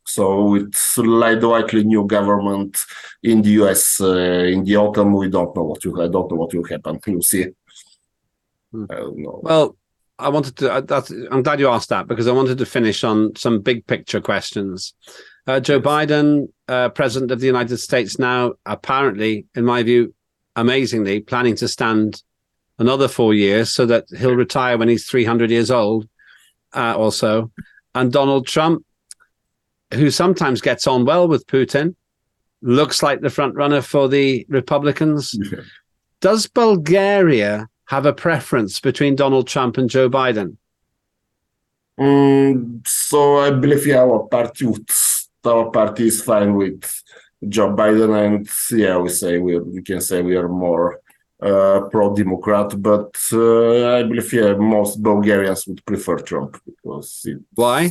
So it's like the likely new government in the US uh, in the autumn. We don't know what will. I don't know what will happen. We'll see. I don't know.
Well, I wanted to. uh, That's, I'm glad you asked that because I wanted to finish on some big picture questions. Uh, Joe Biden, uh, president of the United States, now apparently, in my view, amazingly planning to stand another four years so that he'll retire when he's 300 years old, uh, or so. And Donald Trump, who sometimes gets on well with Putin, looks like the front runner for the Republicans. Does Bulgaria have a preference between Donald Trump and Joe Biden?
Mm, so I believe yeah, our party would, our party is fine with Joe Biden, and yeah, we say we we can say we are more uh, pro-democrat, but uh, I believe yeah, most Bulgarians would prefer Trump because
Why?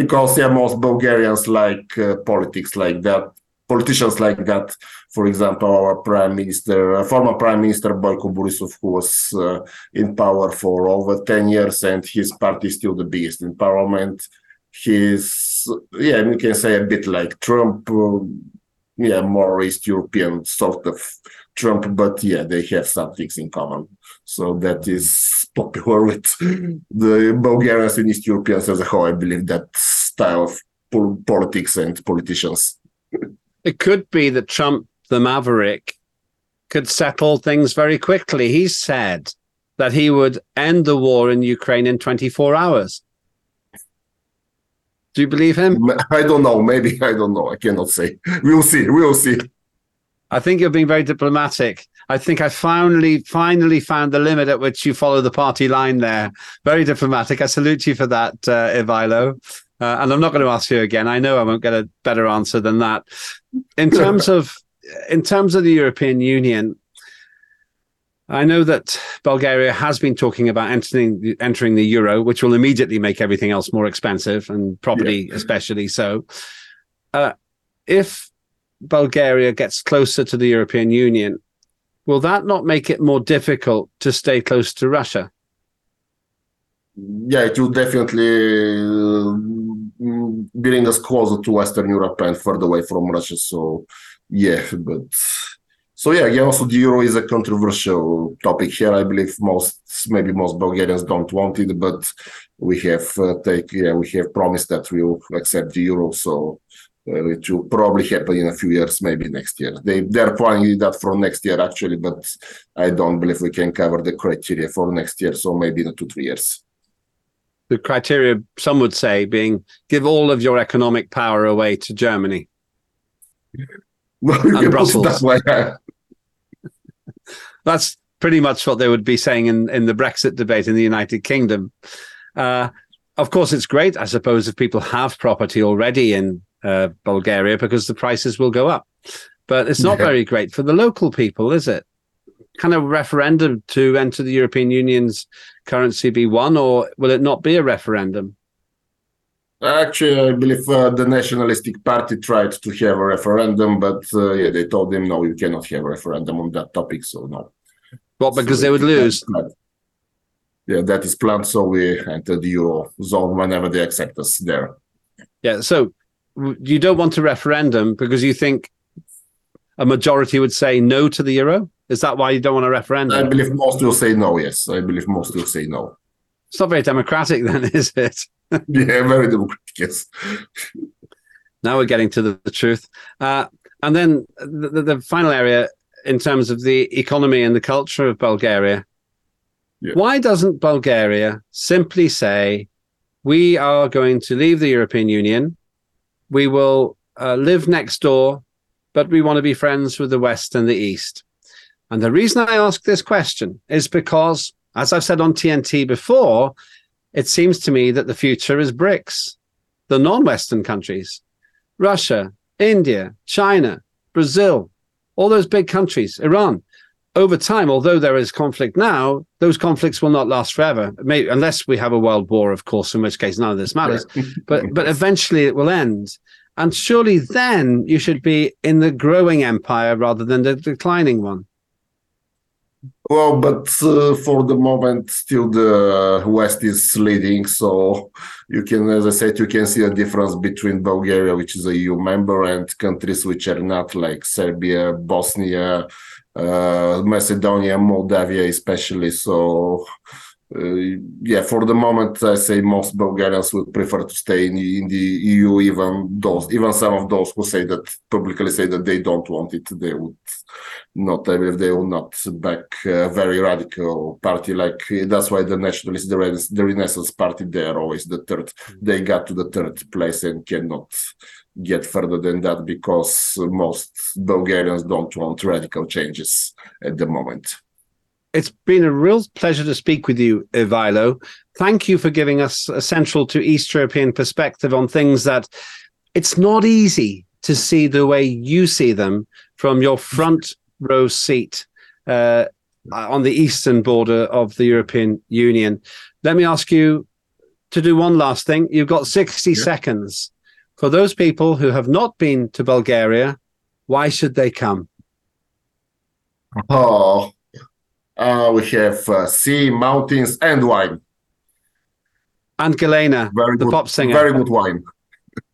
because yeah, most Bulgarians like uh, politics like that, politicians like that. For example, our prime minister, uh, former prime minister Boyko Borisov, who was uh, in power for over ten years, and his party is still the biggest in parliament. He's yeah, you can say a bit like Trump. Uh, yeah, more East European sort of Trump, but yeah, they have some things in common. So that is popular with the Bulgarians and East Europeans as a whole. I believe that style of pol- politics and politicians.
It could be that Trump, the maverick, could settle things very quickly. He said that he would end the war in Ukraine in 24 hours. Do you believe him?
I don't know. Maybe I don't know. I cannot say. We'll see. We'll see.
I think you're being very diplomatic. I think I finally, finally found the limit at which you follow the party line there. Very diplomatic. I salute you for that, uh, Ivaylo. Uh, and I'm not going to ask you again. I know I won't get a better answer than that. In terms of in terms of the European Union, I know that Bulgaria has been talking about entering entering the euro, which will immediately make everything else more expensive and property yeah. especially so. Uh, if Bulgaria gets closer to the European Union, will that not make it more difficult to stay close to Russia?
Yeah, it will definitely uh, bring us closer to Western Europe and further away from Russia. So, yeah, but so yeah, again, also the euro is a controversial topic here. I believe most, maybe most Bulgarians don't want it, but we have uh, take, yeah, we have promised that we'll accept the euro. So uh, it will probably happen in a few years, maybe next year. They they're planning that for next year actually, but I don't believe we can cover the criteria for next year. So maybe in two three years.
The criteria, some would say, being give all of your economic power away to Germany.
And Brussels. That
That's pretty much what they would be saying in, in the Brexit debate in the United Kingdom. Uh, of course, it's great, I suppose, if people have property already in uh, Bulgaria because the prices will go up. But it's not yeah. very great for the local people, is it? Can a referendum to enter the European Union's currency be won, or will it not be a referendum?
Actually, I believe uh, the Nationalistic Party tried to have a referendum, but uh, yeah, they told them no, you cannot have a referendum on that topic. So no.
Well, because so they would lose.
Yeah, that is planned. So we enter the euro zone whenever they accept us there.
Yeah. So you don't want a referendum because you think a majority would say no to the euro. Is that why you don't want a referendum?
I believe most will say no. Yes, I believe most will say no.
It's not very democratic, then, is it?
yeah, very democratic. Yes.
now we're getting to the, the truth. Uh, and then the, the, final area in terms of the economy and the culture of Bulgaria. Yeah. Why doesn't Bulgaria simply say, we are going to leave the European Union, we will uh, live next door, but we want to be friends with the West and the East? And the reason I ask this question is because, as I've said on TNT before, it seems to me that the future is BRICS, the non Western countries, Russia, India, China, Brazil, all those big countries, Iran. Over time, although there is conflict now, those conflicts will not last forever, Maybe, unless we have a world war, of course, in which case none of this matters. but but eventually it will end. And surely then you should be in the growing empire rather than the declining one.
Well, but uh, for the moment, still the West is leading. So you can, as I said, you can see a difference between Bulgaria, which is a EU member, and countries which are not, like Serbia, Bosnia, uh, Macedonia, Moldavia, especially. So Uh, yeah, for the moment, I say most Bulgarians would prefer to stay in, in, the EU. Even those, even some of those who say that publicly say that they don't want it, they would not. I believe they will not back a very radical party like. That's why the nationalists, the, the Renaissance Party, they are always the third. They got to the third place and cannot get further than that because most Bulgarians don't want radical changes at the moment.
It's been a real pleasure to speak with you, Ivaylo. Thank you for giving us a central to East European perspective on things that it's not easy to see the way you see them from your front row seat uh, on the eastern border of the European Union. Let me ask you to do one last thing. You've got 60 yeah. seconds. For those people who have not been to Bulgaria, why should they come?
Oh, uh, we have uh, sea, mountains, and wine.
And Galena, very the
good,
pop singer.
Very good wine.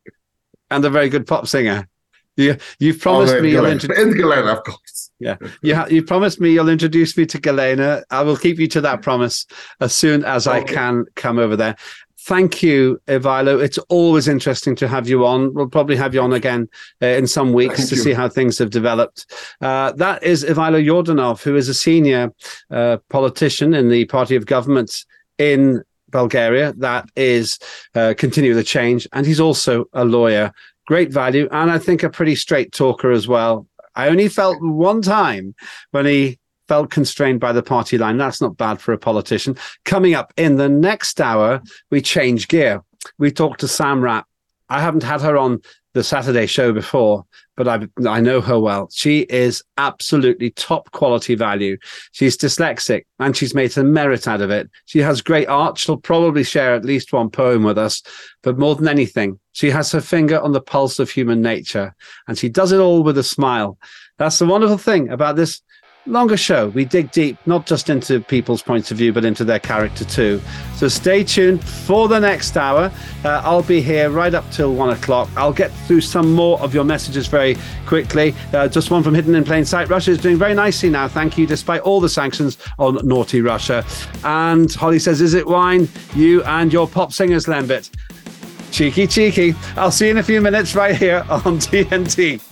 and a very good pop singer. You, you've promised oh, me
you'll introduce. And Galena, of course.
Yeah, you ha- you promised me you'll introduce me to Galena. I will keep you to that promise as soon as okay. I can come over there thank you, Ivaylo. It's always interesting to have you on. We'll probably have you on again uh, in some weeks thank to you. see how things have developed. Uh, that is Ivaylo Yordanov, who is a senior uh, politician in the party of government in Bulgaria that is uh, continue the change. And he's also a lawyer. Great value. And I think a pretty straight talker as well. I only felt one time when he felt constrained by the party line. That's not bad for a politician. Coming up in the next hour, we change gear. we talk to Sam Rapp. I haven't had her on the Saturday show before, but I I know her well. She is absolutely top quality value. She's dyslexic and she's made a merit out of it. She has great art. She'll probably share at least one poem with us, but more than anything, she has her finger on the pulse of human nature and she does it all with a smile. That's the wonderful thing about this longer show. We dig deep, not just into people's points of view, but into their character too. So stay tuned for the next hour. Uh, I'll be here right up till one o'clock. I'll get through some more of your messages very quickly. Uh, just one from Hidden in Plain Sight. Russia is doing very nicely now. Thank you, despite all the sanctions on naughty Russia. And Holly says, Is it wine? You and your pop singers, Lembit. Cheeky, cheeky. I'll see you in a few minutes right here on TNT.